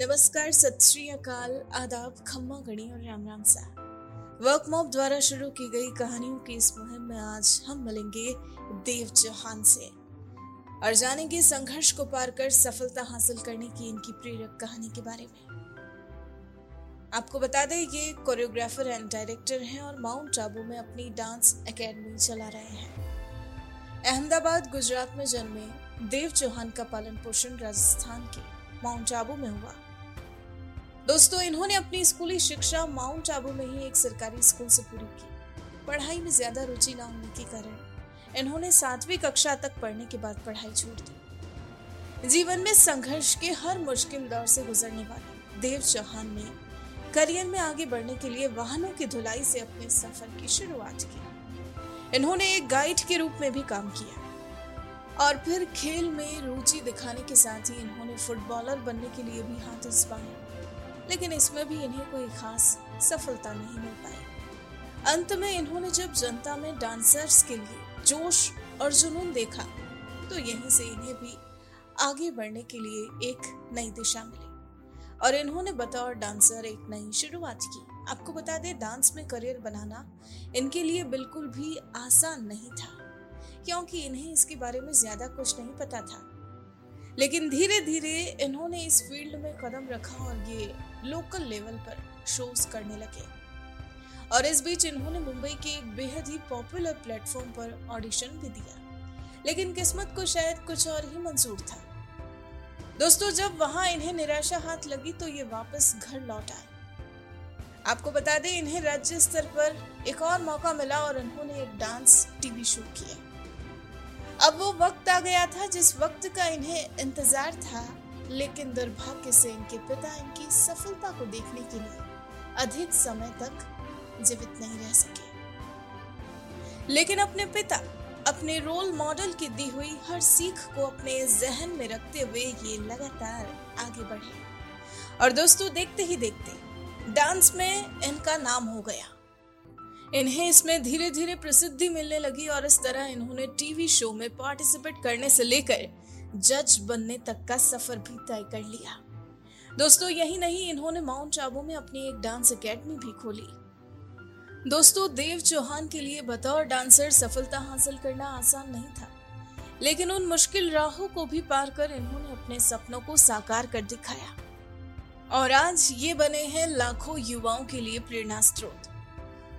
नमस्कार, सत श्री अकाल, आदाब, खम्मा गणी और राम राम सा। वर्क द्वारा शुरू की गई कहानियों की इस मुहिम में आज हम मिलेंगे देव चौहान से और जानेंगे संघर्ष को पार कर सफलता हासिल करने की इनकी प्रेरक कहानी के बारे में। आपको बता दें, ये कोरियोग्राफर एंड डायरेक्टर हैं और माउंट आबू में अपनी डांस एकेडमी चला रहे हैं। अहमदाबाद, गुजरात में जन्मे देव चौहान का पालन पोषण राजस्थान के माउंट आबू में हुआ। दोस्तों, इन्होंने अपनी स्कूली शिक्षा माउंट आबू में ही एक सरकारी स्कूल से पूरी की। पढ़ाई में ज़्यादा रुचि न होने के कारण इन्होंने सातवीं कक्षा तक पढ़ने के बाद पढ़ाई छोड़ दी। जीवन में संघर्ष के हर मुश्किल दौर से गुजरने वाले देव चौहान ने करियर में आगे बढ़ने के लिए वाहनों की धुलाई से अपने सफ़र की शुरुआत की। इन्होंने एक गाइड के रूप में भी काम किया। और फिर खेल में रुचि दिखाने के साथ ही इन्होंने फुटबॉलर बनने के लिए भी हाथ आजमाया लेकिन इसमें भी इन्हें कोई खास सफलता नहीं मिल पाई। अंत में इन्होंने जब जनता में डांसर्स के लिए जोश और जुनून देखा तो यहीं से इन्हें भी आगे बढ़ने के लिए एक नई दिशा मिली। और इन्होंने बतौर डांसर एक नई शुरुआत की। आपको बता दें डांस में करियर बनाना इनके लिए बिल्कुल भी आसान नहीं था, क्योंकि इन्हें इसके बारे में ज़्यादा कुछ नहीं पता था। लेकिन धीरे धीरे इन्होंने इस फ़ील्ड में कदम रखा और ये लोकल लेवल पर शोज़ करने लगे। और इस बीच इन्होंने मुंबई के एक बेहद ही पॉपुलर प्लेटफॉर्म पर ऑडिशन भी दिया। लेकिन किस्मत को शायद कुछ और ही मंजूर था। दोस्तों, जब वहाँ इन्हें निराशा हाथ लगी तो ये वापस घर लौट आए। आपको बता दें, इन्हें राज्य स्तर पर एक और मौका मिला और इन्होंने एक डांस टीवी शो किया। अब वो वक्त आ गया था जिस वक्त का इन्हें इंतज़ार था, लेकिन दुर्भाग्य से इनके पिता इनकी सफलता को देखने के लिए अधिक समय तक जीवित नहीं रह सके। लेकिन अपने पिता, अपने रोल मॉडल की दी हुई हर सीख को अपने जहन में रखते हुए ये लगातार आगे बढ़े। और दोस्तों, देखते ही देखते डांस में इनका नाम हो गया। इन्हें इसमें धीरे धीरे प्रसिद्धि मिलने लगी और इस तरह इन्होंने टीवी शो में पार्टिसिपेट करने से लेकर जज बनने तक का सफ़र भी तय कर लिया। दोस्तों, यही नहीं, इन्होंने माउंट आबू में अपनी एक डांस एकेडमी भी खोली। दोस्तों, देव चौहान के लिए बतौर डांसर सफलता हासिल करना आसान नहीं था, लेकिन उन मुश्किल राहों को भी पार कर इन्होंने अपने सपनों को साकार कर दिखाया। और आज ये बने हैं लाखों युवाओं के लिए प्रेरणा स्रोत।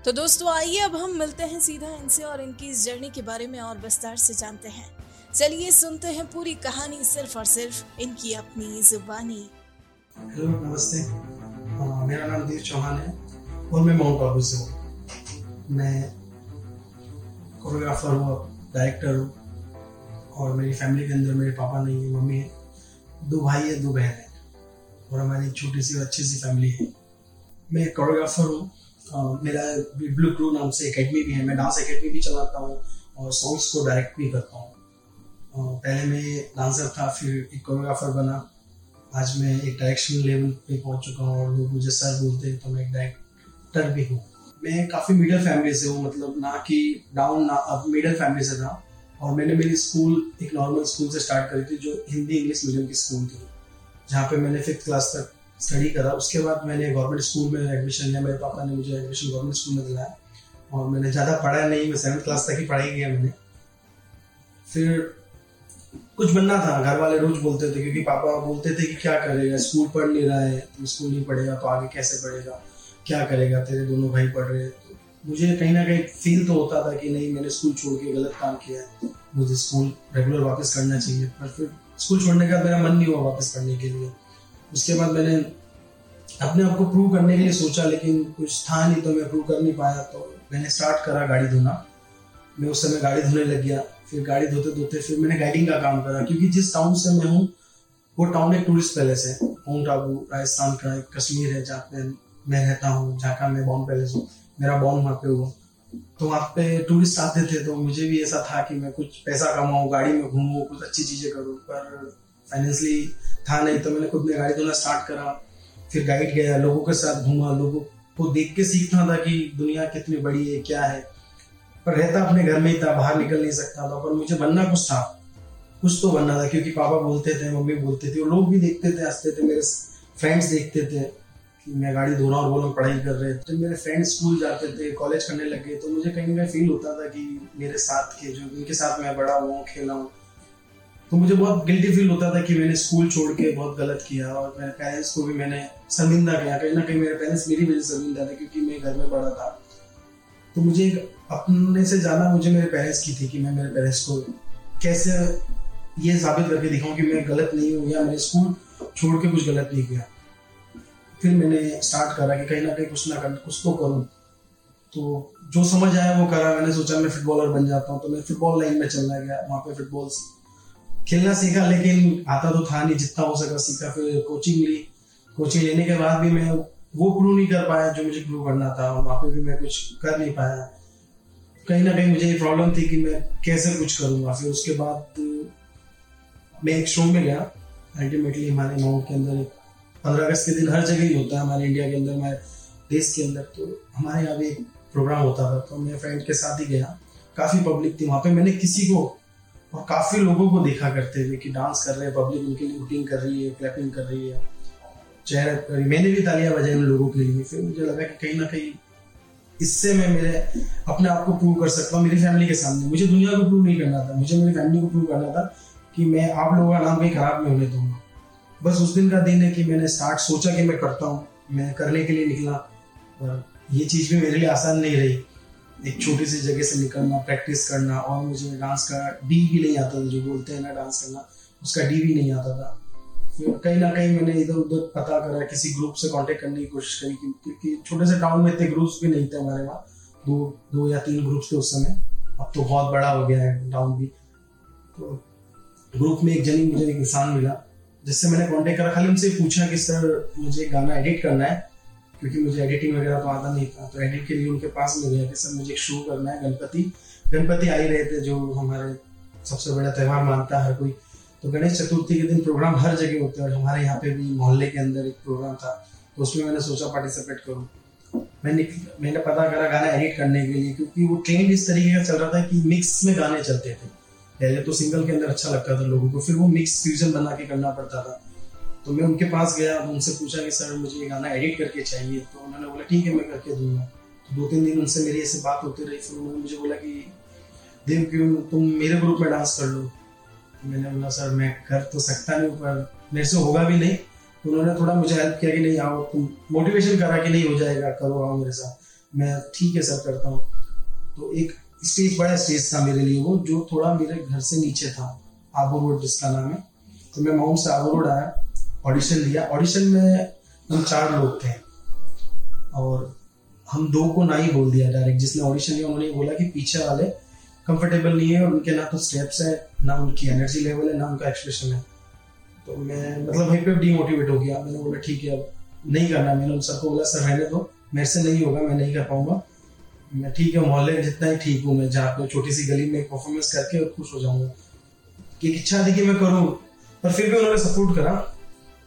तो दोस्तों, आइए अब हम मिलते हैं सीधा इनसे और इनकी इस जर्नी के बारे में और विस्तार से जानते हैं। चलिए सुनते हैं पूरी कहानी सिर्फ़ और सिर्फ़ इनकी अपनी जुबानी। हेलो, नमस्ते। मेरा नाम देव चौहान है, और मैं माउंट आबू से हूँ। मैं कोरियोग्राफर हूँ डायरेक्टर हूँ, और मेरी फैमिली के अंदर मेरे पापा नहीं है, मम्मी है। दो भाई है, दो बहन है, और हमारी छोटी सी अच्छी सी फैमिली है। मैं कोरियोग्राफर हूँ मेरा ब्लू क्रू नाम से एकेडमी भी है। मैं डांस एकेडमी भी चलाता हूँ और सॉन्ग्स को डायरेक्ट भी करता हूँ। पहले मैं डांसर था, फिर एक कोरियोग्राफर बना। आज मैं एक डायरेक्शन लेवल पे पहुँच चुका हूँ और लोग मुझे सर बोलते हैं तो मैं एक डायरेक्टर भी हूँ। मैं काफ़ी मिडिल फैमिली से हूँ मतलब ना कि डाउन ना अब मिडिल फैमिली से था। और मैंने मेरी स्कूल एक नॉर्मल स्कूल से स्टार्ट करी थी, जो हिंदी इंग्लिश मीडियम की स्कूल थी। जहाँ पे मैंने फिफ्थ क्लास तक स्टडी करा। उसके बाद मैंने गवर्नमेंट स्कूल में एडमिशन लिया। मेरे पापा ने मुझे एडमिशन गवर्नमेंट स्कूल में दिलाया और मैंने ज़्यादा पढ़ा नहीं। मैं सेवन्थ क्लास तक ही पढ़ाई किया मैंने। फिर कुछ बनना था। घर वाले रोज बोलते थे क्योंकि पापा बोलते थे कि क्या करेगा? स्कूल पढ़ नहीं रहा है। तुम स्कूल नहीं पढ़ेगा तो आगे कैसे पढ़ेगा? क्या करेगा? तेरे दोनों भाई पढ़ रहे हैं। तो मुझे कहीं ना कहीं फील तो होता था कि नहीं, मैंने स्कूल छोड़ के गलत काम किया है। मुझे स्कूल रेगुलर वापस करना चाहिए। पर फिर स्कूल छोड़ने का मेरा मन नहीं हुआ वापस पढ़ने के लिए। उसके बाद मैंने अपने आप को प्रूव करने के लिए सोचा, लेकिन कुछ था नहीं तो मैं प्रूव कर नहीं पाया तो मैंने स्टार्ट करा गाड़ी धोना। मैं उस समय गाड़ी धोने लग गया, फिर गाड़ी धोते धोते फिर मैंने गाइडिंग का काम करा, क्योंकि जिस टाउन से मैं हूँ, वो टाउन एक टूरिस्ट पैलेस है। माउंट आबू राजस्थान का एक कश्मीर है, जहाँ पे मैं रहता हूँ, जहाँ का मैं बॉन पैलेस हूँ। मेरा बॉन वहाँ पे हुआ। तो वहाँ पे टूरिस्ट आते थे तो मुझे भी ऐसा था कि मैं कुछ पैसा कमाऊँ, गाड़ी में घूमूँ, कुछ अच्छी चीज़ें करूँ, पर फाइनेंशली था नहीं तो मैंने खुद में गाड़ी धोना स्टार्ट करा। फिर गाइड गया, लोगों के साथ घूमा, लोगों को देख के सीखना था कि दुनिया कितनी बड़ी है, क्या है। पर रहता अपने घर में ही था, बाहर निकल नहीं सकता था, पर मुझे बनना कुछ था। कुछ तो बनना था, क्योंकि पापा बोलते थे, मम्मी बोलते थे, और लोग भी देखते थे, हँसते थे, मेरे फ्रेंड्स देखते थे कि मैं गाड़ी धो रहा और वो लोग पढ़ाई कर रहे थे जब मेरे फ्रेंड्स स्कूल जाते थे कॉलेज करने लगे तो मुझे कहीं ना कहीं फील होता था कि मेरे साथ के जो, उनके साथ मैं बड़ा हुआ हूँ, खेला हूँ। तो मुझे बहुत गिल्टी फील होता था कि मैंने स्कूल छोड़ के बहुत गलत किया और मेरे पेरेंट्स को भी मैंने शर्मिंदा किया। कहीं ना कहीं मेरे पेरेंट्स मेरी वजह से शर्मिंदा थे क्योंकि मैं घर में बड़ा था। तो मुझे एक अपने से ज़्यादा मुझे मेरे पेरेंट्स की थी कि मैं मेरे पेरेंट्स को कैसे ये साबित करके दिखाऊँ कि मैं गलत नहीं हूँ या मैंने स्कूल छोड़ के कुछ गलत नहीं किया। फिर मैंने स्टार्ट करा कि कहीं ना कहीं कुछ ना कर, कुछ तो करूँ। तो जो समझ आया वो करा। मैंने सोचा मैं फुटबॉलर बन जाता हूँ। तो मैं फुटबॉल लाइन में चलना गया। वहाँ पे फुटबॉल खेलना सीखा, लेकिन आता तो था नहीं जितना हो सका सीखा। फिर कोचिंग ली। कोचिंग लेने के बाद भी मैं वो प्रूव नहीं कर पाया जो मुझे प्रूव करना था। और वहाँ पे भी मैं कुछ कर नहीं पाया। कहीं ना कहीं मुझे ये प्रॉब्लम थी कि मैं कैसे कुछ करूँगा। फिर उसके बाद मैं एक शो में गया। अल्टीमेटली हमारे माउंट के अंदर पंद्रह अगस्त के दिन हर जगह ही होता है। हमारे इंडिया के अंदर, हमारे देश के अंदर। तो हमारे यहाँ भी एक प्रोग्राम होता था। तो मैं फ्रेंड के साथ ही गया। काफ़ी पब्लिक थी। वहाँ पे मैंने किसी को और काफ़ी लोगों को देखा करते हुए कि डांस कर रहे हैं पब्लिक उनके लिए वोटिंग कर रही है क्लैपिंग कर रही है। चेहरे कर मैंने भी तालियाँ बजाई उन लोगों के लिए। फिर मुझे लगा कि कहीं ना कहीं इससे मैं मेरे, अपने आप को प्रूव कर सकता हूँ, मेरी फैमिली के सामने। मुझे दुनिया को प्रूव नहीं करना था। मुझे मेरी फैमिली को प्रूव करना था कि मैं आप लोगों का नाम कहीं खराब नहीं होने दूँगा। बस उस दिन का दिन है कि मैंने स्टार्ट सोचा कि मैं करता हूँ, मैं करने के लिए निकला। ये चीज़ भी मेरे लिए आसान नहीं रही। एक छोटी सी जगह से निकलना प्रैक्टिस करना और मुझे डांस का डी भी नहीं आता था, जो बोलते हैं ना डांस करना, उसका डी भी नहीं आता था। फिर कहीं ना कहीं मैंने इधर उधर पता करा, किसी ग्रुप से कांटेक्ट करने की कोशिश करी क्योंकि छोटे से टाउन में इतने ग्रुप्स भी नहीं थे हमारे वहाँ। दो दो या तीन ग्रुप्स थे उस समय। अब तो बहुत बड़ा हो गया है टाउन भी। तो ग्रुप में एक जनी, मुझे एक इंसान मिला, जिससे मैंने कांटेक्ट करा। खाली उनसे पूछा कि, सर, मुझे गाना एडिट करना है। क्योंकि मुझे एडिटिंग वगैरह तो आता नहीं था। तो एडिट के लिए उनके पास में गया कि सर, मुझे एक शो करना है, गणपति। गणपति आ ही रहे थे, जो हमारे सबसे बड़ा त्यौहार मानता है कोई। तो गणेश चतुर्थी के दिन प्रोग्राम हर जगह होते हैं और हमारे यहाँ पे भी मोहल्ले के अंदर एक प्रोग्राम था। तो उसमें मैंने सोचा पार्टिसिपेट करूँ। मैंने मैंने पता करा गाना एडिट करने के लिए, क्योंकि वो ट्रेंड इस तरीके का चल रहा था कि मिक्स में गाने चलते थे। पहले तो सिंगल के अंदर अच्छा लगता था लोगों को, फिर वो मिक्स फ्यूजन बना के करना पड़ता था। तो मैं उनके पास गया उनसे पूछा कि, सर, मुझे ये गाना एडिट करके चाहिए। तो उन्होंने बोला, ठीक है, मैं करके दूँगा। तो दो तीन दिन उनसे मेरी ऐसी बात होती रही। फिर उन्होंने मुझे बोला कि, देव, क्यों? तुम मेरे ग्रुप में डांस कर लो। तो मैंने बोला, सर, मैं कर तो सकता नहीं पर मेरे से होगा भी नहीं। तो उन्होंने थोड़ा मुझे हेल्प किया कि, नहीं आओ तुम मोटिवेशन करा कि नहीं हो जाएगा, करो, आओ मेरे साथ। मैं, ठीक है, सर, करता हूँ। तो एक स्टेज बड़ा स्टेज था मेरे लिए वो, जो थोड़ा मेरे घर से नीचे था, आबू रोड जिसका नाम है तो मैं माउंट से आबू रोड आया। ऑडिशन दिया ऑडिशन में हम चार लोग थे। और हम दो को ना ही बोल दिया डायरेक्ट जिसने ऑडिशन लिया, उन्होंने बोला कि पीछे वाले कंफर्टेबल नहीं है और उनके ना तो स्टेप्स है, ना उनकी एनर्जी लेवल है, ना उनका एक्सप्रेशन है। तो मैं मतलब वहीं पे डीमोटिवेट हो गया। मैंने बोला, ठीक है, अब नहीं करना। मैंने उन सबको बोला, सर, रहने दो। मेरे से नहीं होगा, मैं नहीं कर पाऊँगा। मैं, ठीक है, मोहल्ले में जितना ही ठीक हूँ, मैं जहाँ पे छोटी सी गली में परफॉर्मेंस करके खुश हो जाऊँगा। कि इच्छा थी कि मैं करूँ, पर फिर भी उन्होंने सपोर्ट करा।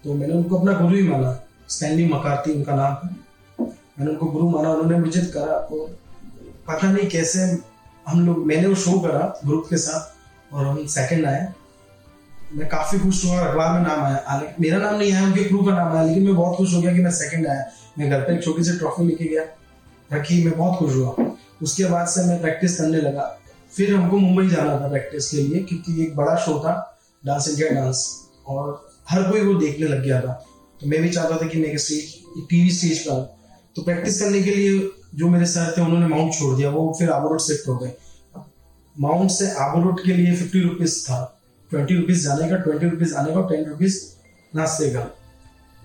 तो मैंने उनको अपना गुरु ही माना स्टैनली मकार्ती उनका नाम। है मैंने उनको गुरु माना, उन्होंने मुझे करा और पता नहीं कैसे हम लोग, मैंने वो शो करा ग्रुप के साथ और हम सेकंड आए। मैं काफ़ी खुश हुआ, अखबार में नाम आया। मेरा नाम नहीं आया, उनके क्रू का नाम आया, लेकिन मैं बहुत खुश हो गया कि मैं सेकंड आया। मैं घर पे एक छोटी सी ट्रॉफी लेके गया, रखी, मैं बहुत खुश हुआ। उसके बाद से मैं प्रैक्टिस करने लगा। फिर हमको मुंबई जाना था प्रैक्टिस के लिए, क्योंकि एक बड़ा शो था डांस इंडिया डांस और हर कोई वो देखने लग गया था। तो मैं भी चाहता था कि मैं स्टेज टीवी स्टेज पर आऊँ। तो प्रैक्टिस करने के लिए जो मेरे सर थे, उन्होंने माउंट छोड़ दिया। वो फिर आबू रोड शिफ्ट हो गए। माउंट से आबू रोड के लिए फिफ्टी रुपीज़ था। ट्वेंटी रुपीज़ जाने का ट्वेंटी रुपीज़ आने का टेन रुपीज़ नाश्ते का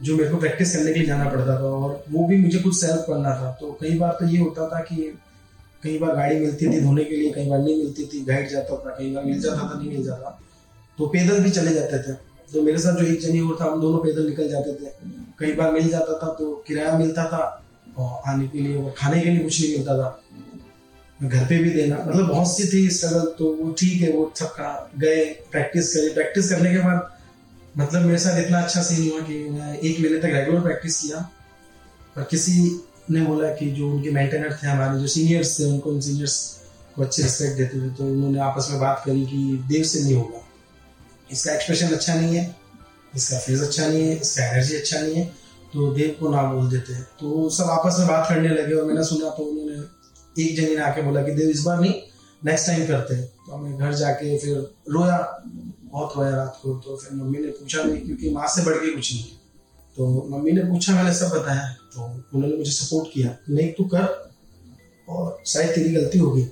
जो मेरे को प्रैक्टिस करने के लिए जाना पड़ता था। और वो भी मुझे कुछ सेल्फ करना था। तो कई बार तो ये होता था कि कई बार गाड़ी मिलती थी धोने के लिए, कई बार नहीं मिलती थी। गाइड जाता था, कई बार मिल जाता था, नहीं मिल जाता। तो पैदल भी चले जाते थे। तो मेरे साथ जो एक जनी और था, हम दोनों पैदल निकल जाते थे। कई बार मिल जाता था तो किराया मिलता था और आने के लिए और खाने के लिए कुछ नहीं मिलता था। घर पे भी देना मतलब बहुत सी थी स्ट्रगल तो वो ठीक है, वो सबका गए प्रैक्टिस करे। प्रैक्टिस करने के बाद मतलब मेरे साथ इतना अच्छा सीन हुआ कि मैं एक महीने तक रेगुलर प्रैक्टिस किया। और किसी ने बोला कि जो उनके मेंटेनर थे, हमारे जो सीनियर्स थे, उनको उन सीनियर्स को अच्छे रिस्पेक्ट देते थे तो उन्होंने आपस में बात करी कि देव से नहीं होगा। इसका एक्सप्रेशन अच्छा नहीं है, इसका फेस अच्छा नहीं है, इसका एनर्जी अच्छा नहीं है तो देव को ना बोल देते हैं। तो सब आपस में बात करने लगे और मैंने सुना तो उन्होंने एक जनी ने आके बोला कि देव इस बार नहीं नेक्स्ट टाइम करते हैं। तो हमें घर जाके फिर रोया, बहुत रोया रात को। तो फिर मम्मी ने पूछा नहीं क्योंकि माँ से बढ़ के कुछ नहीं। तो मम्मी ने पूछा, मैंने सब बताया। तो उन्होंने मुझे सपोर्ट किया, नहीं तू कर, और शायद तेरी गलती होगी।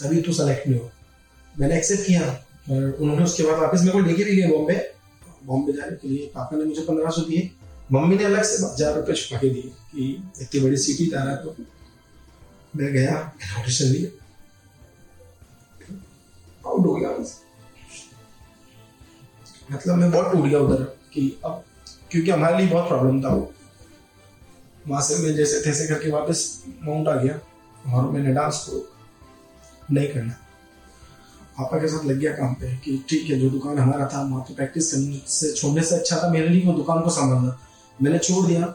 तभी तू सेलेक्ट नहीं हो। मैंने एक्सेप्ट किया। और उन्होंने उसके बाद वापस मेरे को लेके भी गए बॉम्बे। बॉम्बे जाने के लिए पापा ने मुझे पंद्रह सौ दिए। मम्मी ने अलग से हज़ार रुपये छुपा के दिए कि इतनी बड़ी सिटी रहा तो मैं गया ऑडिशन दिया आउट हो गया मतलब मैं बहुत टूट गया उधर कि अब, क्योंकि हमारे लिए बहुत प्रॉब्लम था वो। वहाँ से मैं जैसे तैसे करके वापस माउंट आ गया। और मैंने डांस को नहीं करना। पापा के साथ लग गया काम पे कि ठीक है, जो दुकान हमारा था, वहाँ पे प्रैक्टिस से, छोड़ने से अच्छा था, मेरे लिए वो दुकान को संभालना। मैंने छोड़ दिया।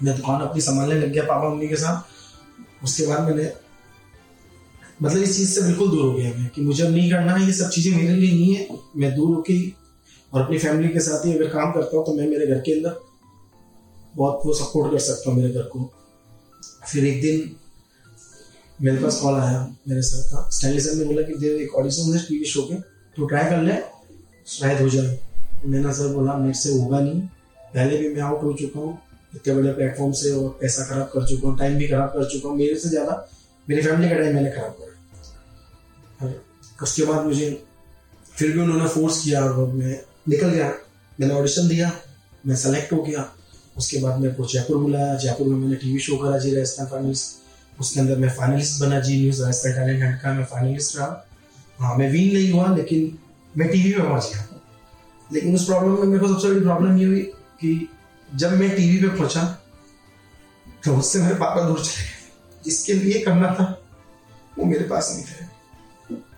मैं दुकान अपनी संभालने लग गया पापा, मम्मी के साथ। उसके बाद मैंने मतलब इस चीज़ से बिल्कुल दूर हो गया मैं कि मुझे नहीं करना है, ये सब चीज़ें मेरे लिए नहीं है। मैं दूर होके और अपनी फैमिली के साथ ही अगर काम करता हूँ तो मैं मेरे घर के अंदर बहुत वो सपोर्ट कर सकता हूँ मेरे घर को। फिर एक दिन मेरे पास कॉल आया मेरे सर का। स्टैनली सर ने बोला कि देव, एक ऑडिशन है टीवी शो के तो ट्राई कर ले। शायद हो जाए। मैंने सर बोला, मेरे से होगा नहीं। पहले भी मैं आउट हो चुका हूँ। इतने बड़े प्लेटफॉर्म से और पैसा खराब कर चुका हूँ टाइम भी खराब कर चुका हूँ। मेरे से ज़्यादा, मेरी फैमिली का टाइम मैंने खराब करा। उसके बाद मुझे फिर भी उन्होंने फोर्स किया और मैं निकल गया। मैंने ऑडिशन दिया, मैं सेलेक्ट हो गया। उसके बाद मेरे को जयपुर बुलाया। जयपुर में मैंने टीवी शो करा जी, राजस्थान फाइनलिस्ट उसके अंदर मैं फाइनलिस्ट बना Zee News Rajasthan talent hunt का मैं फाइनलिस्ट रहा। हाँ मैं विन नहीं हुआ, लेकिन मैं टीवी पे पहुँच गया। लेकिन उस प्रॉब्लम में मेरे को सबसे बड़ी प्रॉब्लम ये हुई कि जब मैं टीवी पे पहुँचा तो उससे मेरे पापा दूर चले गए। जिसके लिए करना था, वो मेरे पास नहीं थे।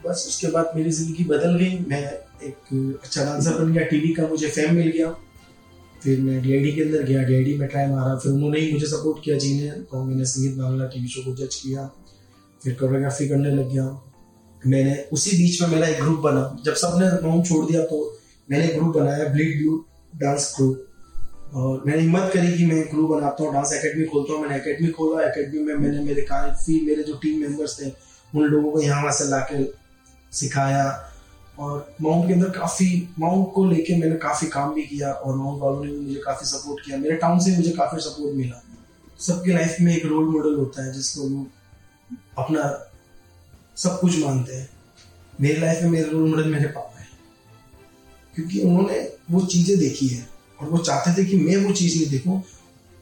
बस उसके बाद मेरी ज़िंदगी बदल गई। मैं एक अच्छा डांसर बन गया टीवी का मुझे फेम मिल गया। फिर मैं डी के अंदर गया डी में ट्राई मारा, फिर उन्होंने ही मुझे सपोर्ट किया जी ने तो मैंने संगीत बांग्ला टीवी शो को जज किया, फिर कोरियोग्राफी करने लग गया। मैंने उसी बीच में मेरा एक ग्रुप बना, जब सबने माउंट छोड़ दिया तो मैंने एक ग्रुप बनाया ब्लीड ब्लू डांस ग्रुप और मैंने हिम्मत करी कि मैं ग्रुप बनाता हूँ डांस एकेडमी खोलता हूँ, मैंने एकेडमी खोला एकेडमी में मैंने मेरे काफ़ी मेरे जो टीम मेंबर्स थे, उन लोगों को यहाँ वहाँ से ला सिखाया और माउंट के अंदर काफ़ी, माउंट को लेके मैंने काफ़ी काम भी किया और माउंट वालों ने भी मुझे काफ़ी सपोर्ट किया। मेरे टाउन से मुझे काफ़ी सपोर्ट मिला। सबके लाइफ में एक रोल मॉडल होता है जिसको लोग अपना सब कुछ मानते हैं। मेरी लाइफ में मेरे रोल मॉडल मेरे पापा है। क्योंकि उन्होंने वो चीज़ें देखी है और वो चाहते थे कि मैं वो चीज़ नहीं देखूँ,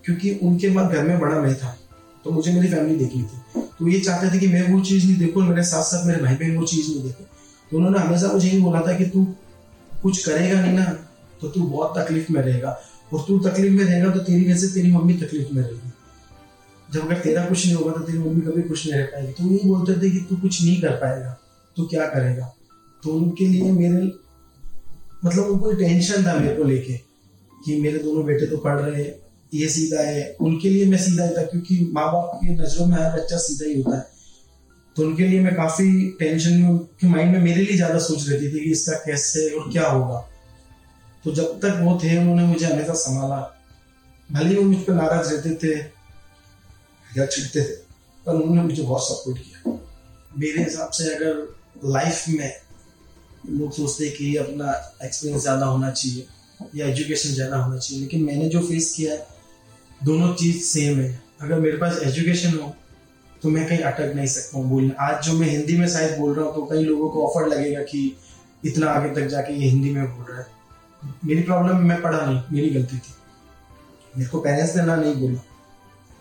क्योंकि उनके बाद घर में बड़ा मैं था तो मुझे मेरी फैमिली देखनी थी। तो ये चाहते थे कि मैं वो चीज़ नहीं देखूँ मेरे साथ साथ मेरे भाई बहन वो चीज़ नहीं देखूँ। तो उन्होंने हमेशा मुझे ही बोला था कि तू कुछ करेगा नहीं ना तो तू बहुत तकलीफ़ में रहेगा। और तू तकलीफ़ में रहेगा तो तेरी वजह से तेरी मम्मी तकलीफ़ में रहेगी। जब अगर तेरा कुछ नहीं होगा तो तेरी मम्मी कभी कुछ नहीं रह पाएगी। तो यही बोलते थे कि तू कुछ नहीं कर पाएगा तो क्या करेगा? तो उनके लिए मेरे मतलब उनको टेंशन था मेरे को लेके कि मेरे दोनों बेटे तो पढ़ रहे हैं ये सीधा है। उनके लिए मैं सीधा ही था, क्योंकि माँ बाप की नज़रों में हर बच्चा सीधा ही होता है। तो उनके लिए मैं काफ़ी टेंशन में उनके माइंड में मेरे लिए ज़्यादा सोच रहती थी कि इसका कैसे और क्या होगा। तो जब तक वो थे, उन्होंने मुझे हमेशा संभाला। भले ही वो मुझ पर नाराज़ रहते थे या चिढ़ते थे, पर उन्होंने मुझे बहुत सपोर्ट किया। मेरे हिसाब से अगर लाइफ में लोग सोचते हैं कि अपना एक्सपीरियंस ज़्यादा होना चाहिए, या एजुकेशन ज़्यादा होना चाहिए, लेकिन मैंने जो फेस किया है, दोनों चीज़ सेम है। अगर मेरे पास एजुकेशन हो तो मैं कहीं अटक नहीं सकता हूँ बोलने। आज जो मैं हिंदी में शायद बोल रहा हूँ तो कई लोगों को ऑफ़र लगेगा कि इतना आगे तक जाके ये हिंदी में बोल रहा है। मेरी प्रॉब्लम मैं पढ़ा नहीं, मेरी गलती थी। मेरे को पेरेंट्स ने ना नहीं बोला।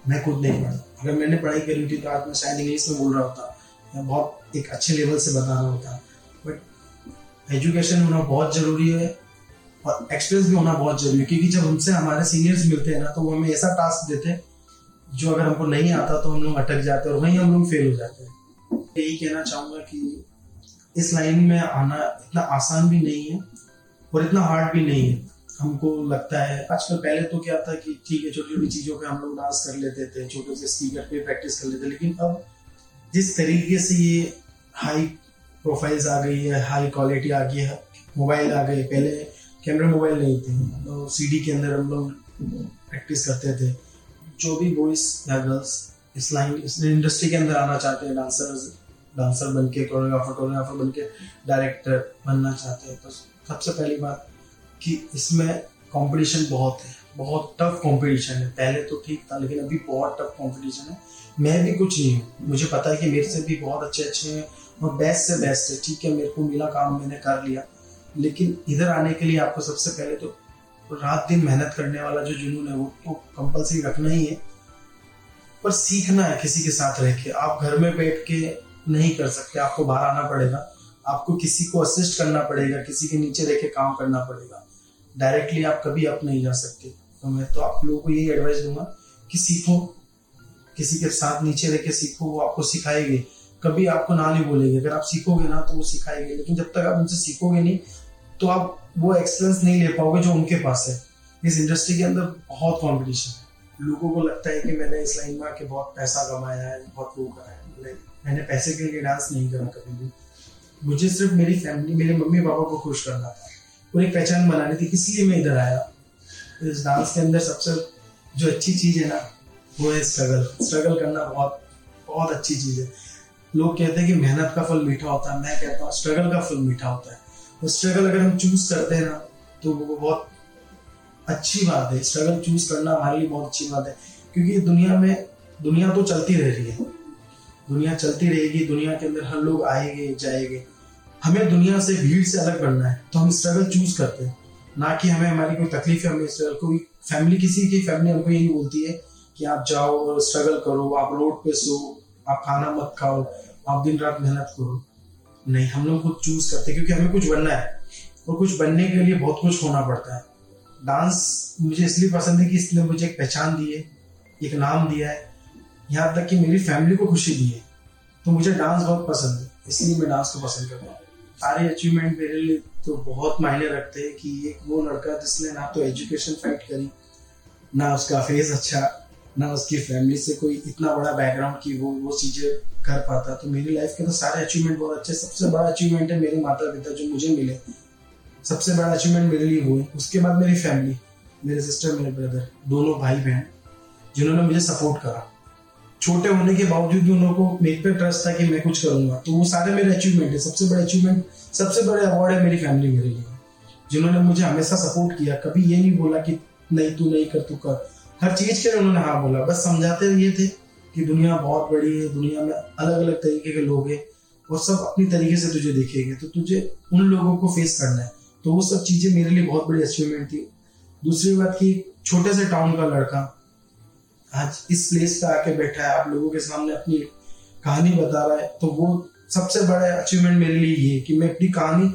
मैं खुद नहीं पढ़ा। अगर मैंने पढ़ाई करी थी तो आज मैं शायद इंग्लिश में बोल रहा होता। या बहुत एक अच्छे लेवल से बता रहा होता। बट एजुकेशन होना बहुत ज़रूरी है और एक्सपीरियंस भी होना बहुत ज़रूरी है। क्योंकि जब हमसे हमारे सीनियर्स मिलते हैं ना तो वो हमें ऐसा टास्क देते हैं जो अगर हमको नहीं आता तो हम लोग अटक जाते हैं और वहीं हम लोग फेल हो जाते हैं। यही कहना चाहूँगा कि इस लाइन में आना इतना आसान भी नहीं है और इतना हार्ड भी नहीं है। हमको लगता है, आजकल पहले तो क्या था कि ठीक है छोटी छोटी चीज़ों पे हम लोग डांस कर लेते थे, छोटे से स्पीकर पे प्रैक्टिस कर लेते लेकिन अब जिस तरीके से ये हाई प्रोफाइल्स आ गई है हाई क्वालिटी आ गई है मोबाइल आ गए, पहले कैमरा मोबाइल नहीं थे तो सीडी के अंदर हम लोग प्रैक्टिस करते थे। जो भी बॉयज़ या गर्ल्स इस लाइन इस इंडस्ट्री के अंदर आना चाहते हैं डांसर्स डांसर बन के कोरियोग्राफर कोरियोग्राफर बन के डायरेक्टर बनना चाहते हैं तो सबसे पहली बात कि इसमें कंपटीशन बहुत है। बहुत टफ कंपटीशन है। पहले तो ठीक था, लेकिन अभी बहुत टफ कंपटीशन है। मैं भी कुछ नहीं हूँ। मुझे पता है कि मेरे से भी बहुत अच्छे अच्छे हैं और बेस्ट से बेस्ट है। ठीक है, मेरे को मिला काम, मैंने कर लिया। लेकिन इधर आने के लिए आपको सबसे पहले तो रात दिन मेहनत करने वाला जो जुनून है, वो तो कंपलसरी रखना ही है। पर सीखना है किसी के साथ रह के। आप घर में बैठ के नहीं कर सकते, आपको बाहर आना पड़ेगा। आपको किसी को असिस्ट करना पड़ेगा, किसी के नीचे रह के काम करना पड़ेगा। डायरेक्टली आप कभी अप नहीं जा सकते। तो मैं तो आप लोगों को यही एडवाइस दूँगा कि सीखो। किसी के साथ नीचे रह के सीखो, वो आपको सिखाएँगे। कभी आपको ना नहीं बोलेंगे। अगर आप सीखोगे ना तो वो सिखाएँगे। लेकिन जब तक आप उनसे सीखोगे नहीं तो आप वो एक्सपीरियंस नहीं ले पाओगे जो उनके पास है। इस इंडस्ट्री के अंदर बहुत कॉम्पिटिशन है। लोगों को लगता है कि मैंने इस लाइन में आके बहुत पैसा कमाया है, बहुत वो करा है। मैंने पैसे के लिए डांस नहीं करा कभी भी। मुझे सिर्फ़ मेरी फैमिली मेरे मम्मी पापा को खुश करना था। और एक पहचान बनानी थी इसलिए मैं इधर आया। इस डांस के अंदर सबसे जो अच्छी चीज़ है ना, वो है स्ट्रगल स्ट्रगल करना बहुत बहुत अच्छी चीज़ है। लोग कहते हैं कि मेहनत का फल मीठा होता है। मैं कहता हूँ स्ट्रगल का फल मीठा होता है। वो स्ट्रगल अगर हम चूज़ करते हैं ना तो वो बहुत अच्छी बात है। स्ट्रगल चूज़ करना हमारे लिए बहुत अच्छी बात है। क्योंकि दुनिया में, दुनिया तो चलती रह रही है। दुनिया चलती रहेगी, दुनिया के अंदर हर लोग आएँगे, जाएँगे। हमें दुनिया से भीड़ से अलग बनना है तो हम स्ट्रगल चूज़ करते हैं। ना कि हमें हमारी कोई तकलीफ़ है, हमें स्ट्रगल कोई फैमिली किसी की फैमिली हमको यही बोलती है कि आप जाओ और स्ट्रगल करो, आप रोड पे सो, आप खाना मत खाओ, आप दिन रात मेहनत करो। नहीं, हम लोग खुद चूज़ करते हैं, क्योंकि हमें कुछ बनना है। और कुछ बनने के लिए बहुत कुछ होना पड़ता है। डांस मुझे इसलिए पसंद है कि इसने मुझे एक पहचान दी है, एक नाम दिया है, यहाँ तक कि मेरी फैमिली को खुशी दी है। तो मुझे डांस बहुत पसंद है, इसलिए मैं डांस को पसंद करता हूँ। सारे अचीवमेंट मेरे लिए तो बहुत मायने रखते हैं कि एक वो लड़का जिसने ना तो एजुकेशन फाइट करी, ना उसका फेस अच्छा ना उसकी फैमिली से कोई इतना बड़ा बैकग्राउंड की वो वो चीज़ें कर पाता। तो मेरी लाइफ के तो सारे अचीवमेंट बहुत अच्छे, सबसे बड़ा अचीवमेंट है मेरे माता पिता जो मुझे मिले। सबसे बड़ा अचीवमेंट मेरे लिए वो है। उसके बाद मेरी फैमिली मेरे सिस्टर मेरे ब्रदर दोनों भाई बहन जिन्होंने मुझे सपोर्ट करा। छोटे होने के बावजूद भी उन को मेरे पे ट्रस्ट था कि मैं कुछ करूँगा। तो वो सारे मेरे अचीवमेंट है। सबसे बड़े अचीवमेंट सबसे बड़े अवार्ड है मेरी फैमिली मेरे लिए। जिन्होंने मुझे हमेशा सपोर्ट किया। कभी ये नहीं बोला कि, नहीं, तू नहीं कर, तू कर। हर चीज़ के लिए उन्होंने हाँ बोला। बस समझाते ये थे कि दुनिया बहुत बड़ी है, दुनिया में अलग अलग तरीके के लोग हैं और सब अपनी तरीके से तुझे देखेंगे। तो तुझे उन लोगों को फेस करना है। तो वो सब चीज़ें मेरे लिए बहुत बड़ी अचीवमेंट थी। दूसरी बात की छोटे से टाउन का लड़का आज इस प्लेस पे आके बैठा है, आप लोगों के सामने अपनी कहानी बता रहा है तो वो सबसे बड़ा अचीवमेंट मेरे लिए ये कि मैं अपनी कहानी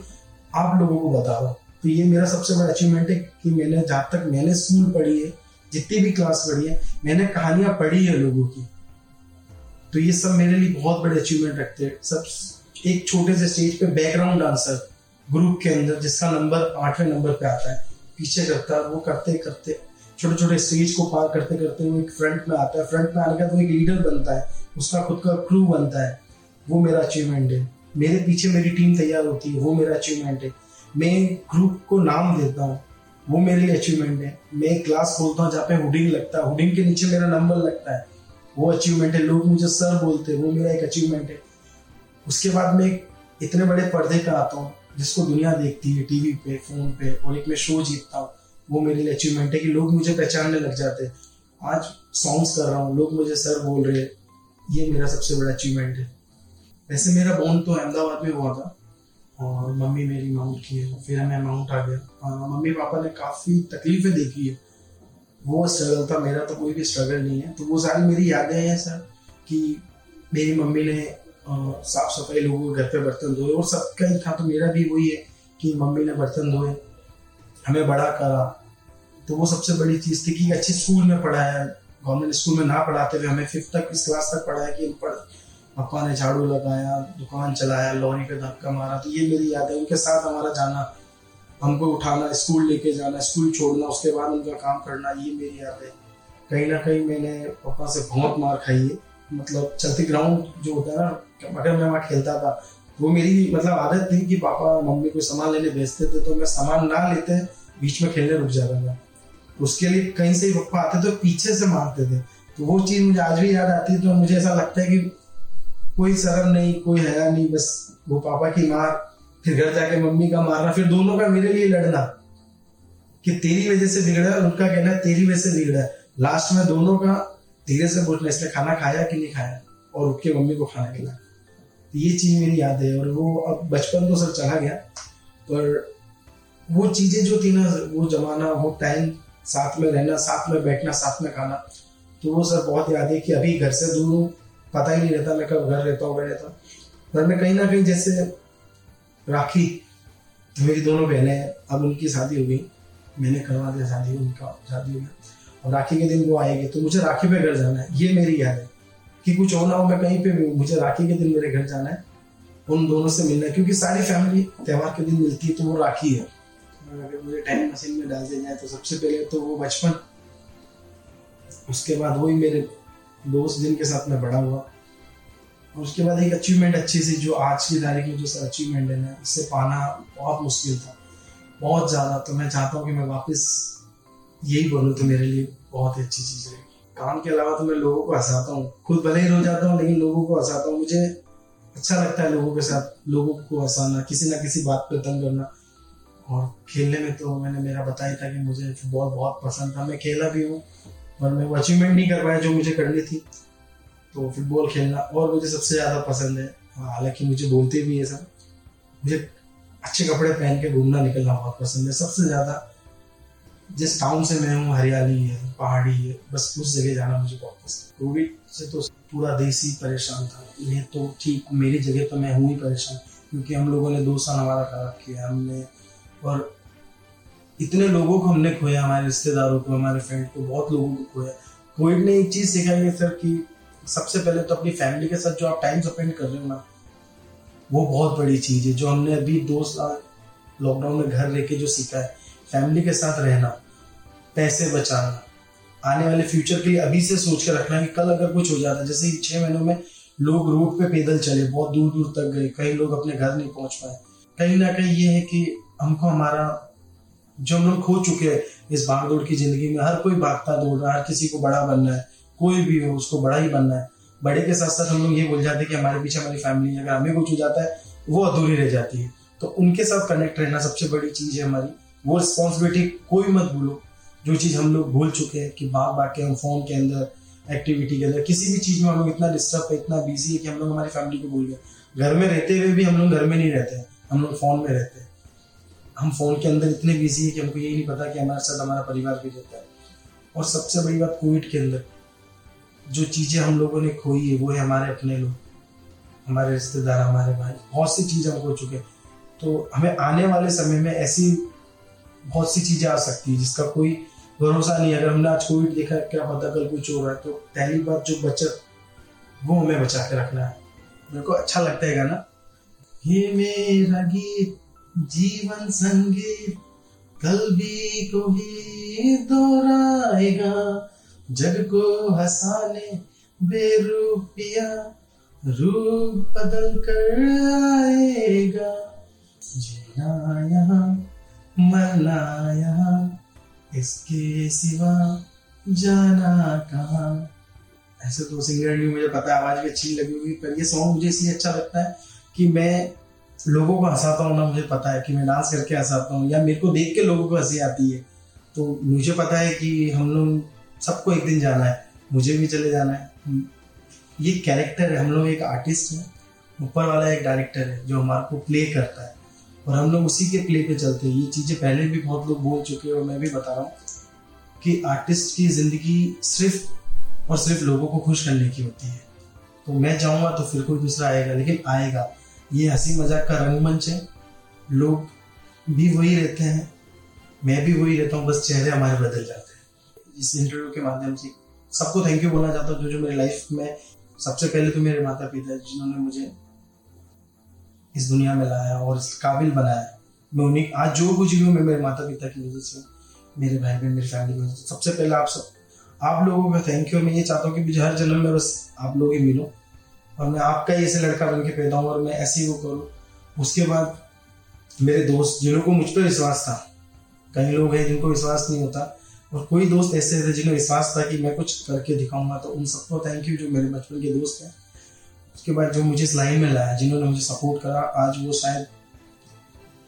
आप लोगों को बता रहा हूँ तो ये मेरा सबसे बड़ा अचीवमेंट है कि मैंने जहाँ तक मैंने स्कूल पढ़ी है जितनी भी क्लास पढ़ी है, मैंने कहानियाँ पढ़ी है लोगों की। तो ये सब मेरे लिए बहुत बड़े अचीवमेंट रखते हैं। सब एक छोटे से स्टेज पे बैकग्राउंड डांसर ग्रुप के अंदर, जिसका नंबर आठवें नंबर पे आता है। पीछे करता है वो करते करते छोटे छोटे स्टेज को पार करते करते वो एक फ्रंट में आता है। फ्रंट में आने का तो एक लीडर बनता है। उसका खुद का क्रू बनता है। वो मेरा अचीवमेंट है। मेरे पीछे मेरी टीम तैयार होती है। वो मेरा अचीवमेंट है। मैं ग्रुप को नाम देता हूँ। वो मेरे लिए अचीवमेंट है। मैं एक क्लास खोलता हूँ जहाँ पे हुडिंग लगता है। हुडिंग के नीचे मेरा नंबर लगता है। वो अचीवमेंट है। लोग मुझे सर बोलते हैं। वो मेरा एक अचीवमेंट है। उसके बाद मैं इतने बड़े पर्दे पे आता हूँ जिसको दुनिया देखती है टीवी पे फ़ोन पे, और एक मैं शो जीतता हूँ। वो मेरे लिए अचीवमेंट है कि लोग मुझे पहचानने लग जाते हैं। आज सॉन्ग्स कर रहा हूँ। लोग मुझे सर बोल रहे हैं। ये मेरा सबसे बड़ा अचीवमेंट है। वैसे मेरा बोन तो अहमदाबाद में हुआ था। और मम्मी मेरी माउंट की है, फिर मैं माउंट आ गया। मम्मी पापा ने काफ़ी तकलीफें देखी है। वो स्ट्रगल था, मेरा तो कोई भी स्ट्रगल नहीं है। तो वो सारी मेरी यादें हैं सर कि मेरी मम्मी ने साफ़ सफ़ाई लोगों के घर पे बर्तन धोए। और सबका ही था तो मेरा भी वही है कि मम्मी ने बर्तन धोए, हमें बड़ा करा। तो वो सबसे बड़ी चीज़ थी कि अच्छे स्कूल में पढ़ाया। गवर्नमेंट स्कूल में ना पढ़ाते हुए हमें फिफ्थ तक, इस क्लास तक पढ़ाया कि हम पढ़ पापा ने झाड़ू लगाया, दुकान चलाया लॉरी पे धक्का मारा तो ये मेरी याद है। उनके साथ हमारा जाना, हमको उठाना, स्कूल लेके जाना, स्कूल छोड़ना, उसके बाद उनका काम करना, ये मेरी याद है। कहीं ना कहीं मैंने पापा से बहुत मार खाई है। मतलब चलती ग्राउंड जो होता है ना, अगर मैं वहाँ खेलता था, वो मेरी मतलब आदत थी कि पापा मम्मी को सामान लेने भेजते थे तो मैं सामान ना लेते, बीच में खेलने रुक जाता था। उसके लिए कहीं से ही पप्पा आते तो पीछे से मारते थे। तो वो चीज़ मुझे आज भी याद आती है तो मुझे ऐसा लगता है कि कोई शर्म नहीं, कोई हया नहीं, बस वो पापा की मार, फिर घर जाके मम्मी का मारना, फिर दोनों का मेरे लिए लड़ना। कि तेरी वजह से बिगड़ा है उनका कहना है तेरी वजह से बिगड़ा है। लास्ट में दोनों का धीरे से पूछना इसने खाना खाया कि नहीं खाया? और उठ के मम्मी को खाना खिलाया तो ये चीज़ मेरी याद है और वो अब बचपन तो सब चला गया। पर वो चीज़ें जो थी ना, वो जमाना, वो टाइम साथ में रहना, साथ में बैठना, साथ में खाना तो वो सर बहुत याद है कि अभी घर से दूर हूँ। पता ही नहीं रहता, मैं कब घर रहता हूँ, मैं रहता हूँ। घर में कहीं ना कहीं जैसे राखी, मेरी दोनों बहनें हैं, अब उनकी शादी हो गई, मैंने करवा दिया शादी, उनका शादी हो गया। और राखी के दिन वो आएगी तो मुझे राखी पे घर जाना है, ये मेरी याद है कि कुछ हो ना हो, मैं कहीं पे भी मुझे राखी के दिन मेरे घर जाना है, उन दोनों से मिलना है, क्योंकि सारी फैमिली त्यौहार के दिन मिलती है तो वो राखी है। अगर मुझे टाइम मशीन में डाल दिया जाए तो सबसे पहले तो वो बचपन, उसके बाद वही मेरे दोस्त जिनके साथ मैं बड़ा हुआ। और उसके बाद एक अचीवमेंट अच्छी सी जो आज की तारीख में जो सर अचीवमेंट है ना, इससे पाना बहुत मुश्किल था। बहुत ज़्यादा। तो मैं चाहता हूँ कि मैं वापस यही बोलूँ तो मेरे लिए बहुत ही अच्छी चीज़ है काम के अलावा तो मैं लोगों को हंसाता हूँ। खुद भले ही रो जाता हूँ, लेकिन लोगों को हंसाता हूँ। मुझे अच्छा लगता है लोगों के साथ, लोगों को हंसाना, किसी ना किसी बात पर तंग करना। और खेलने में तो मैंने, मेरा बताया था कि मुझे फुटबॉल बहुत पसंद था। मैं खेला भी हूँ पर मैं वो अचीवमेंट नहीं कर पाया जो मुझे करनी थी। तो फुटबॉल खेलना और मुझे सबसे ज़्यादा पसंद है। हालाँकि मुझे बोलते भी है सब। मुझे अच्छे कपड़े पहन के घूमना निकलना बहुत पसंद है। सबसे ज़्यादा जिस टाउन से मैं हूँ, हरियाली है, पहाड़ी है, बस उस जगह जाना मुझे बहुत पसंद है। कोविड से तो पूरा देश ही परेशान था। ये तो ठीक, मेरी जगह तो मैं हूँ ही परेशान, क्योंकि हम लोगों ने दो साल हमारा खराब किया हमने। और इतने लोगों को हमने खोया, हमारे रिश्तेदारों को, हमारे फ्रेंड को, बहुत लोगों को खोया। कोविड ने एक चीज़ सिखाई है सर कि सबसे पहले तो अपनी फैमिली के साथ जो आप टाइम स्पेंड कर रहे हो ना, वो बहुत बड़ी चीज़ है। जो हमने अभी दो साल लॉकडाउन में घर रह के जो सीखा है फैमिली के साथ रहना, पैसे बचाना, आने वाले फ्यूचर के लिए अभी से सोच कर रखना कि कल अगर कुछ हो जाता है जैसे छह महीनों में लोग रोड पे पैदल चले, बहुत दूर दूर तक गए कई लोग अपने घर नहीं पहुँच पाए। कहीं ना कहीं ये है कि हमको हमारा जो हम लोग खो चुके हैं इस भागदौड़ की ज़िंदगी में, हर कोई भागता दौड़ रहा है, हर किसी को बड़ा बनना है, कोई भी हो उसको बड़ा ही बनना है। बड़े के साथ साथ हम लोग ये बोल जाते हैं कि हमारे पीछे हमारी फैमिली अगर हमें कुछ हो जाता है, वो अधूरी रह जाती है। तो उनके साथ कनेक्ट रहना सबसे बड़ी चीज़ है हमारी। वो रिस्पॉन्सिबिलिटी कोई मत भूलो। जो चीज़ हम लोग भूल चुके हैं कि भाग भाग के हम फ़ोन के अंदर एक्टिविटी के अंदर, किसी भी चीज़ में हम लोग इतना डिस्टर्ब है, इतना बिज़ी है कि हम लोग हमारी फैमिली को भूल गए। घर में रहते हुए भी हम लोग घर में नहीं रहते हैं। हम लोग फ़ोन में रहते हैं। हम फ़ोन के अंदर इतने बिज़ी है कि हमको यही नहीं पता कि हमारे साथ हमारा परिवार भी रहता है। और सबसे बड़ी बात कोविड के अंदर, जो चीज़ें हम लोगों ने खोई है, वो है हमारे अपने लोग, हमारे रिश्तेदार, हमारे भाई। बहुत सी चीज़ें हम खो चुके हैं। तो हमें आने वाले समय में ऐसी बहुत सी चीज़ें आ सकती है, जिसका कोई भरोसा नहीं अगर हमने आज कोविड देखा, क्या पता कल कुछ हो रहा है तो पहली बात जो बचत, वो हमें बचा के रखना है। मेरे को अच्छा लगता है गाना। ये मेरा गीत जीवन संगीत कल भी को ही दोहराएगा जग को हंसाने बेरूपिया रूप बदल कर आएगा। जीना यहाँ, मरना यहाँ, इसके सिवा जाना कहाँ? ऐसे तो सिंगर भी मुझे पता है, आवाज़ भी अच्छी लगी हुई, पर ये सॉन्ग मुझे इसलिए अच्छा लगता है कि मैं लोगों को हंसाता हूँ ना, मुझे पता है कि मैं डांस करके हंसाता हूँ, या मेरे को देख के लोगों को हँसी आती है। तो मुझे पता है कि हम लोग सबको एक दिन जाना है, मुझे भी चले जाना है। ये कैरेक्टर है, हम लोग एक आर्टिस्ट हैं, ऊपर वाला एक डायरेक्टर है, जो हमारे को प्ले करता है। और हम लोग उसी के प्ले पे चलते हैं। ये चीज़ें पहले भी बहुत लोग बोल चुके हैं और मैं भी बता रहा हूँ कि आर्टिस्ट की ज़िंदगी सिर्फ़ और सिर्फ़ लोगों को खुश करने की होती है। तो मैं जाऊँगा तो फिर कोई दूसरा आएगा, लेकिन आएगा। ये हँसी मज़ाक का रंगमंच है। लोग भी वही रहते हैं। मैं भी वही रहता हूँ, बस चेहरे हमारे बदल जाते हैं। इस इंटरव्यू के माध्यम से सबको थैंक यू बोलना चाहता हूँ, जो जो मेरी लाइफ में सबसे पहले तो मेरे माता पिता जिन्होंने मुझे इस दुनिया में लाया और इस काबिल बनाया। मैं उन्हें, आज जो कुछ भी हूँ, मैं मेरे माता पिता की वजह से, मेरे भाई बहन मेरी फैमिली की वजह से, सबसे पहले आप सब, आप लोगों का थैंक यू मैं ये चाहता हूँ कि मुझे हर जन्म में बस आप लोग ही मिलो। और मैं आपका ऐसे लड़का बन के पैदा हूँ और मैं ऐसे ही वो करूँ। उसके बाद मेरे दोस्त जिन्हों को मुझ पर विश्वास था, कई लोग हैं जिनको विश्वास नहीं होता, और कोई दोस्त ऐसे थे जिन्हें विश्वास था कि मैं कुछ करके दिखाऊँगा तो उन सबको थैंक यू जो मेरे बचपन के दोस्त हैं। उसके बाद जो मुझे इस लाइन में लाया, जिन्होंने मुझे सपोर्ट करा, आज वो शायद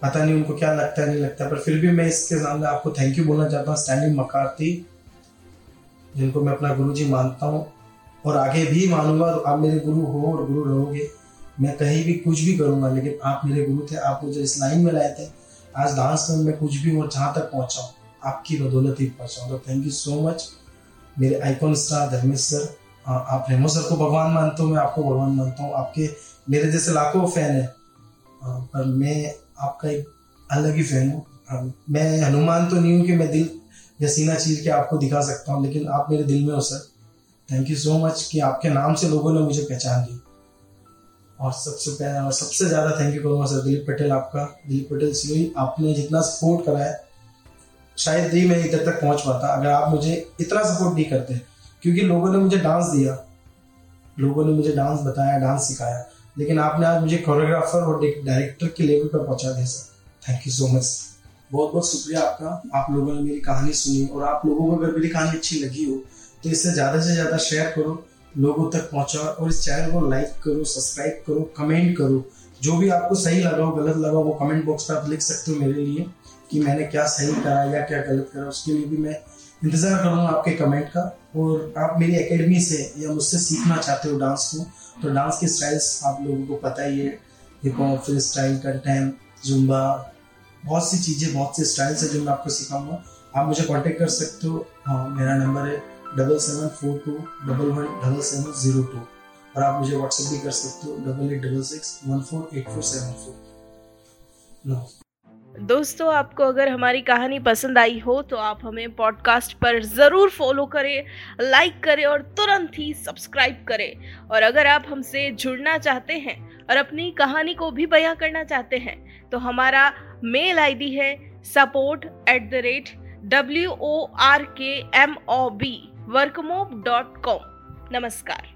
पता नहीं उनको क्या लगता है, नहीं लगता पर फिर भी मैं इसके सामने आपको थैंक यू बोलना चाहता हूँ स्टैंडिंग मकारती जिनको मैं अपना गुरु जी मानता हूँ। और आगे भी मानूँगा तो आप मेरे गुरु हो और गुरु रहोगे। मैं कहीं भी कुछ भी करूँगा, लेकिन आप मेरे गुरु थे, आप मुझे इस लाइन में लाए थे। आज डांस में मैं कुछ भी हूँ जहाँ तक पहुँचा हूँ आपकी बदौलत ही पहुँचा तो थैंक यू सो मच मेरे आइकॉन स्टार धर्मेश सर आप रेमो सर को भगवान मानते हो, मैं आपको भगवान मानता हूँ। आपके, मेरे जैसे लाखों फ़ैन है। पर मैं आपका एक अलग ही फ़ैन हूँ। मैं हनुमान तो नहीं हूँ कि मैं दिल, या सीना चीर के आपको दिखा सकता हूँ, लेकिन आप मेरे दिल में हो, sir. Thank you so much कि आपके नाम से लोगों ने मुझे पहचान ली। और सबसे पहले और सबसे ज़्यादा थैंक यू करूँगा सर, दिलीप पटेल आपका। दिलीप पटेल सिंह आपने जितना सपोर्ट करा है, शायद ही मैं इधर तक पहुँच पाता, अगर आप मुझे इतना सपोर्ट नहीं करते, क्योंकि लोगों ने मुझे डांस दिया। लोगों ने मुझे डांस बताया डांस सिखाया। लेकिन आपने आज मुझे कोरियोग्राफर और डायरेक्टर के लेवल पर पहुँचा दिया sir thank you so much बहुत बहुत शुक्रिया आपका। आप लोगों ने मेरी कहानी सुनी और आप लोगों को अगर मेरी कहानी अच्छी लगी हो तो इसे ज़्यादा से ज़्यादा शेयर करो, लोगों तक पहुंचाओ और इस चैनल को लाइक करो सब्सक्राइब करो कमेंट करो। जो भी आपको सही लगा हो, गलत लगा वो कमेंट बॉक्स पर आप लिख सकते हो मेरे लिए कि मैंने क्या सही करा या क्या गलत करा। उसके लिए भी मैं इंतज़ार करूँगा आपके कमेंट का। और आप मेरी एकेडमी से या मुझसे सीखना चाहते हो डांस को तो डांस के स्टाइल्स आप लोगों को पता ही है। Hip hop freestyle contemporary Zumba बहुत सी चीज़ें, बहुत से स्टाइल्स है जो मैं आपको सिखाऊँगा। आप मुझे कांटेक्ट कर सकते हो। हाँ मेरा नंबर है। Double seven four two double one double seven zero two और आप मुझे व्हाट्सएप भी कर सकते हो double eight double six one four eight four seven four नौ दोस्तों, आपको अगर हमारी कहानी पसंद आई हो तो आप हमें पॉडकास्ट पर ज़रूर फॉलो करें लाइक करें और तुरंत ही सब्सक्राइब करें। और अगर आप हमसे जुड़ना चाहते हैं और अपनी कहानी को भी बयां करना चाहते हैं तो हमारा मेल आईडी है support at the rate W O R K M O B Workmob dot com नमस्कार।